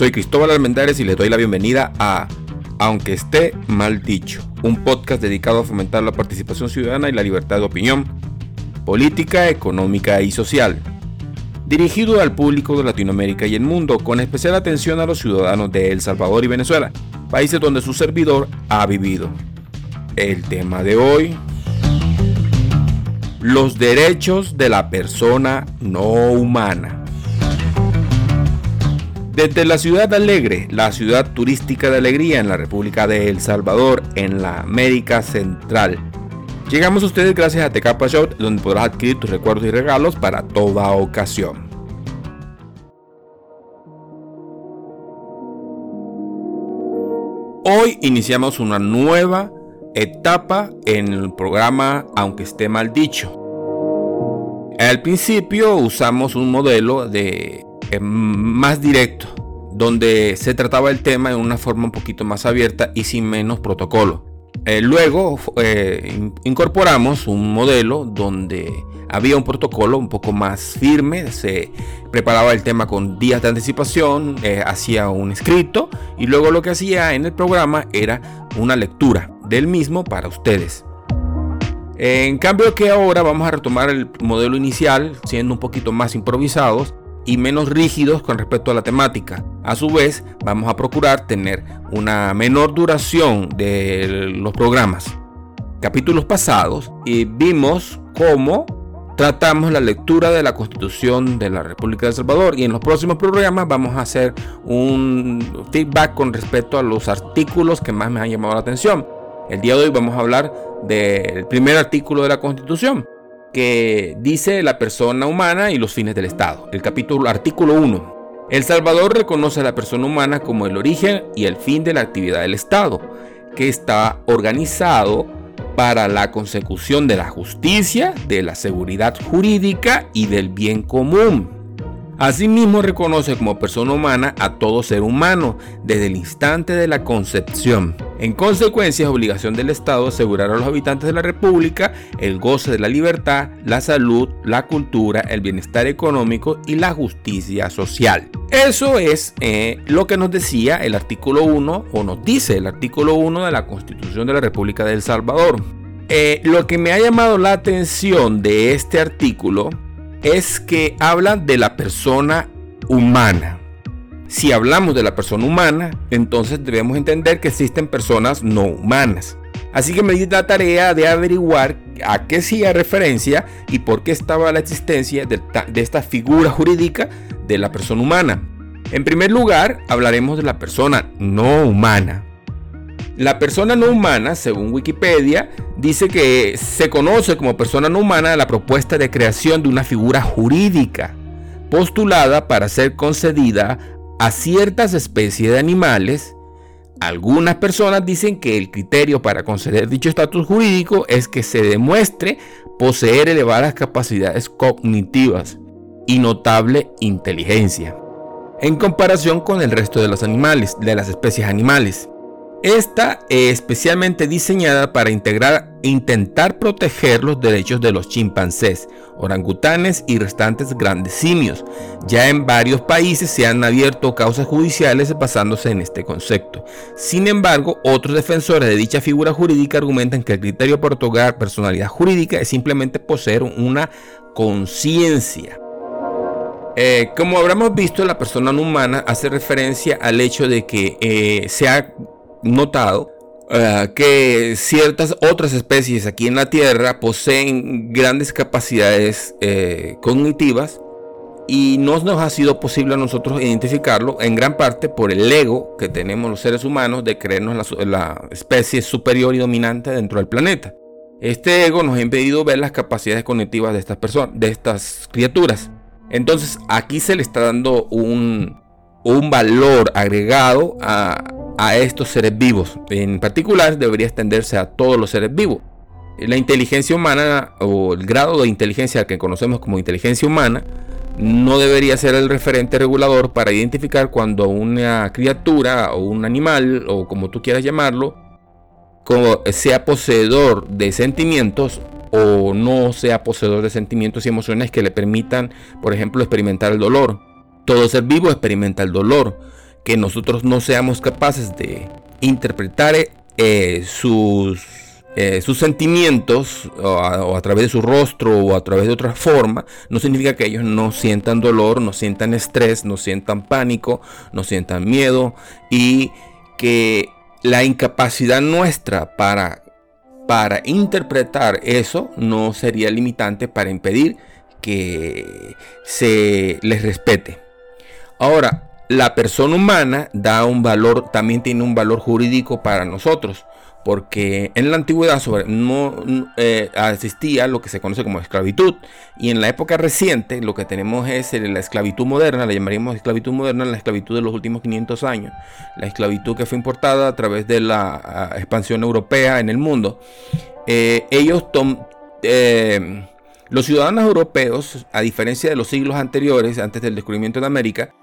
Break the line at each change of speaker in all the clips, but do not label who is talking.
Soy Cristóbal Almendares y les doy la bienvenida a Aunque esté mal dicho, un podcast dedicado a fomentar la participación ciudadana y la libertad de opinión, política, económica y social. Dirigido al público de Latinoamérica y el mundo, con especial atención a los ciudadanos de El Salvador y Venezuela, países donde su servidor ha vivido. El tema de hoy, los derechos de la persona no humana. Desde la ciudad alegre, la ciudad turística de alegría en la República de El Salvador, en la América Central. Llegamos a ustedes gracias a Tecapa Shop, donde podrás adquirir tus recuerdos y regalos para toda ocasión. Hoy iniciamos una nueva etapa en el programa Aunque esté mal dicho. Al principio usamos un modelo de más directo, donde se trataba el tema en una forma un poquito más abierta y sin menos protocolo. Eh, luego eh, incorporamos un modelo donde había un protocolo un poco más firme, se preparaba el tema con días de anticipación, hacía un escrito y luego lo que hacía en el programa era una lectura del mismo para ustedes. En cambio que ahora vamos a retomar el modelo inicial, siendo un poquito más improvisados y menos rígidos con respecto a la temática. A su vez, vamos a procurar tener una menor duración de los programas. Capítulos pasados y vimos cómo tratamos la lectura de la Constitución de la República de El Salvador y en los próximos programas vamos a hacer un feedback con respecto a los artículos que más me han llamado la atención. El día de hoy vamos a hablar del primer artículo de la Constitución, que dice la persona humana y los fines del Estado. El capítulo artículo 1. El Salvador reconoce a la persona humana como el origen y el fin de la actividad del Estado, que está organizado para la consecución de la justicia, de la seguridad jurídica y del bien común. Asimismo reconoce como persona humana a todo ser humano desde el instante de la concepción. En consecuencia, es obligación del Estado asegurar a los habitantes de la República el goce de la libertad, la salud, la cultura, el bienestar económico y la justicia social. Eso es eh, lo que nos decía el artículo 1 o nos dice el artículo 1 de la Constitución de la República de El Salvador. Eh, lo que me ha llamado la atención de este artículo es que habla de la persona humana. Si hablamos de la persona humana, entonces debemos entender que existen personas no humanas. Así que me di la tarea de averiguar a qué hacía referencia y por qué estaba la existencia de, de esta figura jurídica de la persona humana. En primer lugar, hablaremos de la persona no humana. La persona no humana, según Wikipedia, dice que se conoce como persona no humana la propuesta de creación de una figura jurídica postulada para ser concedida a ciertas especies de animales. Algunas personas dicen que el criterio para conceder dicho estatus jurídico es que se demuestre poseer elevadas capacidades cognitivas y notable inteligencia en comparación con el resto de los animales, de las especies animales. Esta es especialmente diseñada para integrar, intentar proteger los derechos de los chimpancés, orangutanes y restantes grandes simios. Ya en varios países se han abierto causas judiciales basándose en este concepto. Sin embargo, otros defensores de dicha figura jurídica argumentan que el criterio para otorgar personalidad jurídica es simplemente poseer una conciencia. Eh, como habremos visto, la persona humana hace referencia al hecho de que eh, se ha notado eh, que ciertas otras especies aquí en la Tierra poseen grandes capacidades eh, cognitivas y no nos ha sido posible a nosotros identificarlo en gran parte por el ego que tenemos los seres humanos de creernos la, la especie superior y dominante dentro del planeta. Este ego nos ha impedido ver las capacidades cognitivas de estas personas, de estas criaturas. Entonces aquí se le está dando un, un valor agregado a, a estos seres vivos. En particular debería extenderse a todos los seres vivos. La inteligencia humana o el grado de inteligencia que conocemos como inteligencia humana no debería ser el referente regulador para identificar cuando una criatura o un animal o como tú quieras llamarlo sea poseedor de sentimientos o no sea poseedor de sentimientos y emociones que le permitan, por ejemplo, experimentar el dolor. Todo ser vivo experimenta el dolor que nosotros no seamos capaces de interpretar eh, sus, eh, sus sentimientos o a, través de su rostro o a través de otra forma, no significa que ellos no sientan dolor, no sientan estrés, no sientan pánico, no sientan miedo y que la incapacidad nuestra para, para interpretar eso no sería limitante para impedir que se les respete. Ahora, la persona humana da un valor, también tiene un valor jurídico para nosotros, porque en la antigüedad no eh, existía lo que se conoce como esclavitud, y en la época reciente lo que tenemos es la esclavitud moderna, la llamaríamos esclavitud moderna, la esclavitud de los últimos 500 años, la esclavitud que fue importada a través de la expansión europea en el mundo. Eh, ellos eh, los ciudadanos europeos, a diferencia de los siglos anteriores, antes del descubrimiento de América,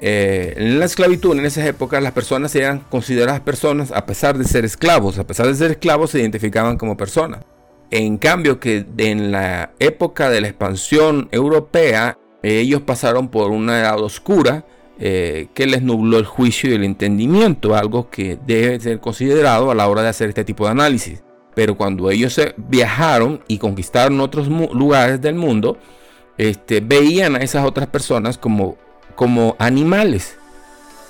eh, en la esclavitud, en esas épocas, las personas eran consideradas personas a pesar de ser esclavos. A pesar de ser esclavos, se identificaban como personas. En cambio, que en la época de la expansión europea, ellos pasaron por una edad oscura eh, que les nubló el juicio y el entendimiento, algo que debe ser considerado a la hora de hacer este tipo de análisis. Pero cuando ellos viajaron y conquistaron otros lugares del mundo, este, veían a esas otras personas como como animales.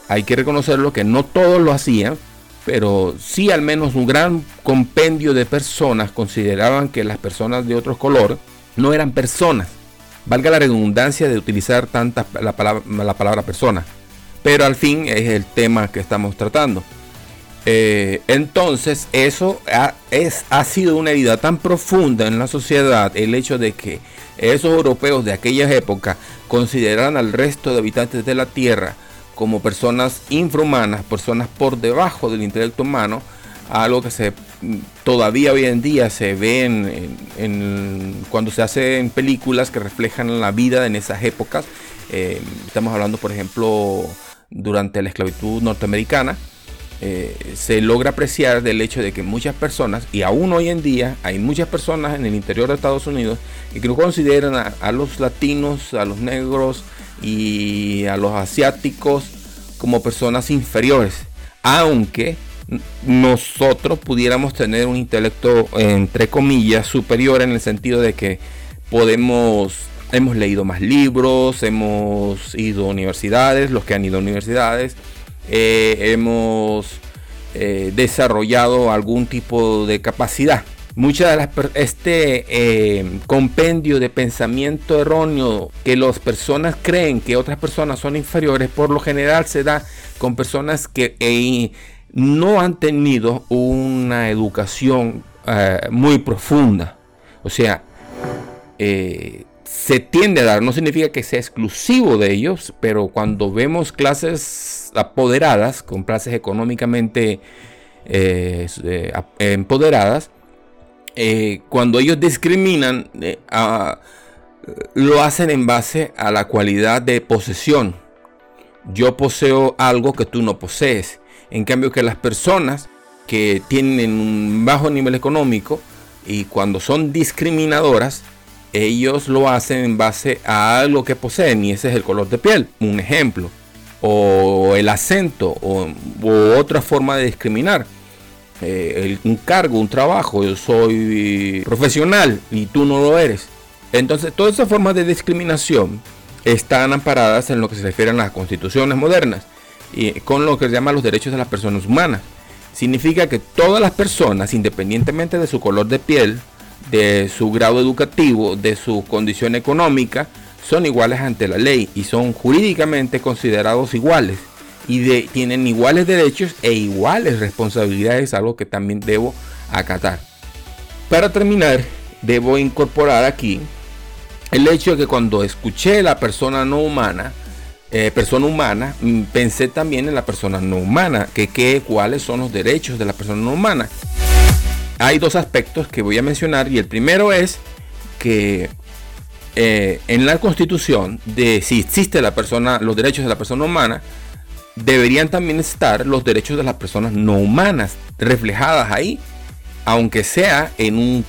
Hay que reconocerlo que no todos lo hacían, pero sí al menos un gran compendio de personas consideraban que las personas de otro color no eran personas. Valga la redundancia de utilizar tanta la palabra, la palabra persona. Pero al fin es el tema que estamos tratando. Eh, entonces, eso ha, es, ha sido una herida tan profunda en la sociedad, el hecho de que esos europeos de aquella época consideraran al resto de habitantes de la Tierra como personas infrahumanas, personas por debajo del intelecto humano, algo que se todavía hoy en día se ve en, cuando se hacen películas que reflejan la vida en esas épocas. Eh, estamos hablando, por ejemplo, durante la esclavitud norteamericana eh, se logra apreciar del hecho de que muchas personas, y aún hoy en día hay muchas personas en el interior de Estados Unidos que no consideran a, los latinos, a los negros y a los asiáticos como personas inferiores, aunque nosotros pudiéramos tener un intelecto entre comillas superior en el sentido de que podemos hemos leído más libros, hemos ido a universidades, los que han ido a universidades, eh, hemos eh, desarrollado algún tipo de capacidad. Muchas de las este eh, compendio de pensamiento erróneo que las personas creen que otras personas son inferiores, por lo general se da con personas que no han tenido una educación muy profunda. O sea, se tiende a dar, no significa que sea exclusivo de ellos, pero cuando vemos clases apoderadas, con clases económicamente eh, eh, empoderadas, eh, cuando ellos discriminan, lo hacen en base a la cualidad de posesión. Yo poseo algo que tú no posees. En cambio que las personas que tienen un bajo nivel económico y cuando son discriminadoras, ellos lo hacen en base a algo que poseen y ese es el color de piel, un ejemplo, o el acento, o, otra forma de discriminar. Eh, un cargo, un trabajo, yo soy profesional y tú no lo eres. Entonces, todas esas formas de discriminación están amparadas en lo que se refiere a las constituciones modernas y con lo que se llama los derechos de las personas humanas. Significa que todas las personas, independientemente de su color de piel, de su grado educativo, de su condición económica, son iguales ante la ley y son jurídicamente considerados iguales y tienen iguales derechos e iguales responsabilidades, algo que también debo acatar. Para terminar, debo incorporar aquí el hecho de que cuando escuché la persona no humana, eh, persona humana, mm, pensé también en la persona no humana, que, que cuáles son los derechos de la persona no humana hay dos aspectos que voy a mencionar y el primero es que eh, en la constitución de si existe la persona, los derechos de la persona humana, deberían también estar los derechos de las personas no humanas reflejadas ahí, aunque sea en un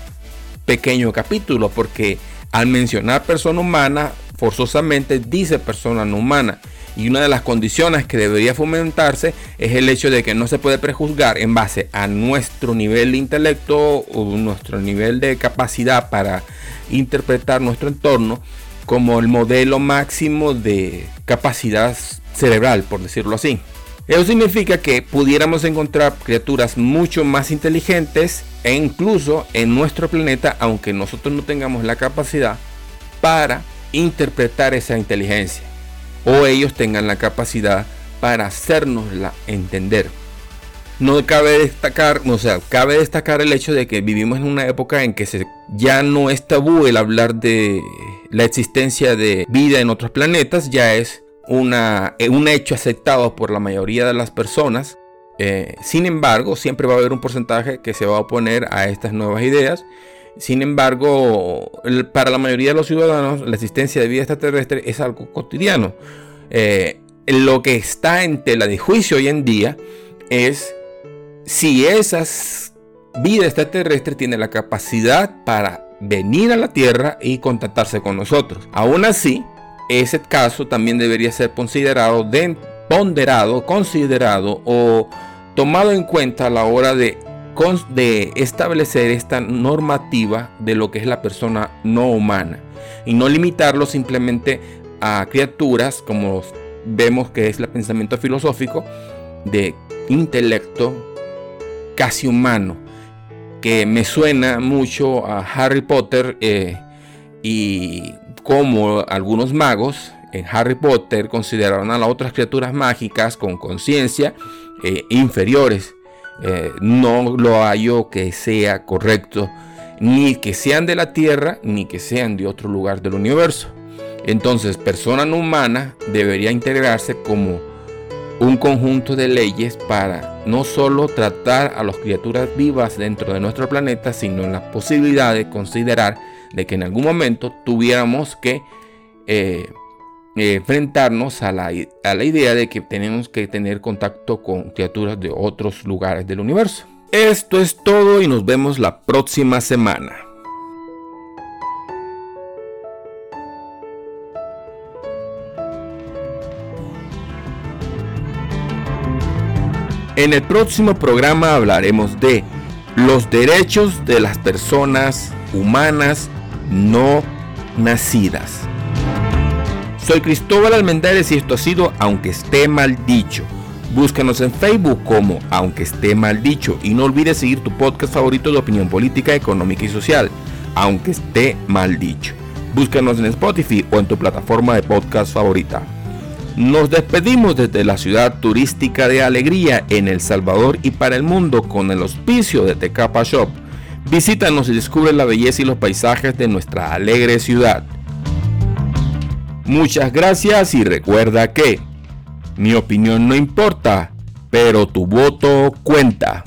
pequeño capítulo, porque al mencionar persona humana, forzosamente dice persona no humana. Y una de las condiciones que debería fomentarse es el hecho de que no se puede prejuzgar en base a nuestro nivel de intelecto o nuestro nivel de capacidad para interpretar nuestro entorno como el modelo máximo de capacidad cerebral, por decirlo así. Eso significa que pudiéramos encontrar criaturas mucho más inteligentes e incluso en nuestro planeta, aunque nosotros no tengamos la capacidad para interpretar esa inteligencia o ellos tengan la capacidad para hacernosla entender. No cabe destacar, o sea, cabe destacar el hecho de que vivimos en una época en que se, ya no es tabú el hablar de la existencia de vida en otros planetas, ya es una, un hecho aceptado por la mayoría de las personas. Eh, sin embargo, siempre va a haber un porcentaje que se va a oponer a estas nuevas ideas sin embargo, para la mayoría de los ciudadanos, la existencia de vida extraterrestre es algo cotidiano. Eh, lo que está en tela de juicio hoy en día es si esas vida extraterrestre tiene la capacidad para venir a la Tierra y contactarse con nosotros. Aún así, ese caso también debería ser considerado, ponderado, considerado o tomado en cuenta a la hora de de establecer esta normativa de lo que es la persona no humana. Y no limitarlo simplemente a criaturas como vemos que es el pensamiento filosófico de intelecto casi humano que me suena mucho a Harry Potter eh, y como algunos magos en Harry Potter consideraron a las otras criaturas mágicas con conciencia eh, inferiores eh, no lo hallo que sea correcto, ni que sean de la Tierra, ni que sean de otro lugar del universo. Entonces, persona no humana debería integrarse como un conjunto de leyes para no solo tratar a las criaturas vivas dentro de nuestro planeta, sino en la posibilidad de considerar de que en algún momento tuviéramos que eh, enfrentarnos a la, a la idea de que tenemos que tener contacto con criaturas de otros lugares del universo. Esto es todo y nos vemos la próxima semana. En el próximo programa hablaremos de los derechos de las personas humanas no nacidas. Soy Cristóbal Almendares y esto ha sido Aunque esté mal dicho. Búscanos en Facebook como Aunque esté mal dicho y no olvides seguir tu podcast favorito de opinión política, económica y social, Aunque esté mal dicho. Búscanos en Spotify o en tu plataforma de podcast favorita. Nos despedimos desde la ciudad turística de Alegría en El Salvador y para el mundo con el auspicio de Tecapa Shop. Visítanos y descubre la belleza y los paisajes de nuestra alegre ciudad. Muchas gracias y recuerda que mi opinión no importa, pero tu voto cuenta.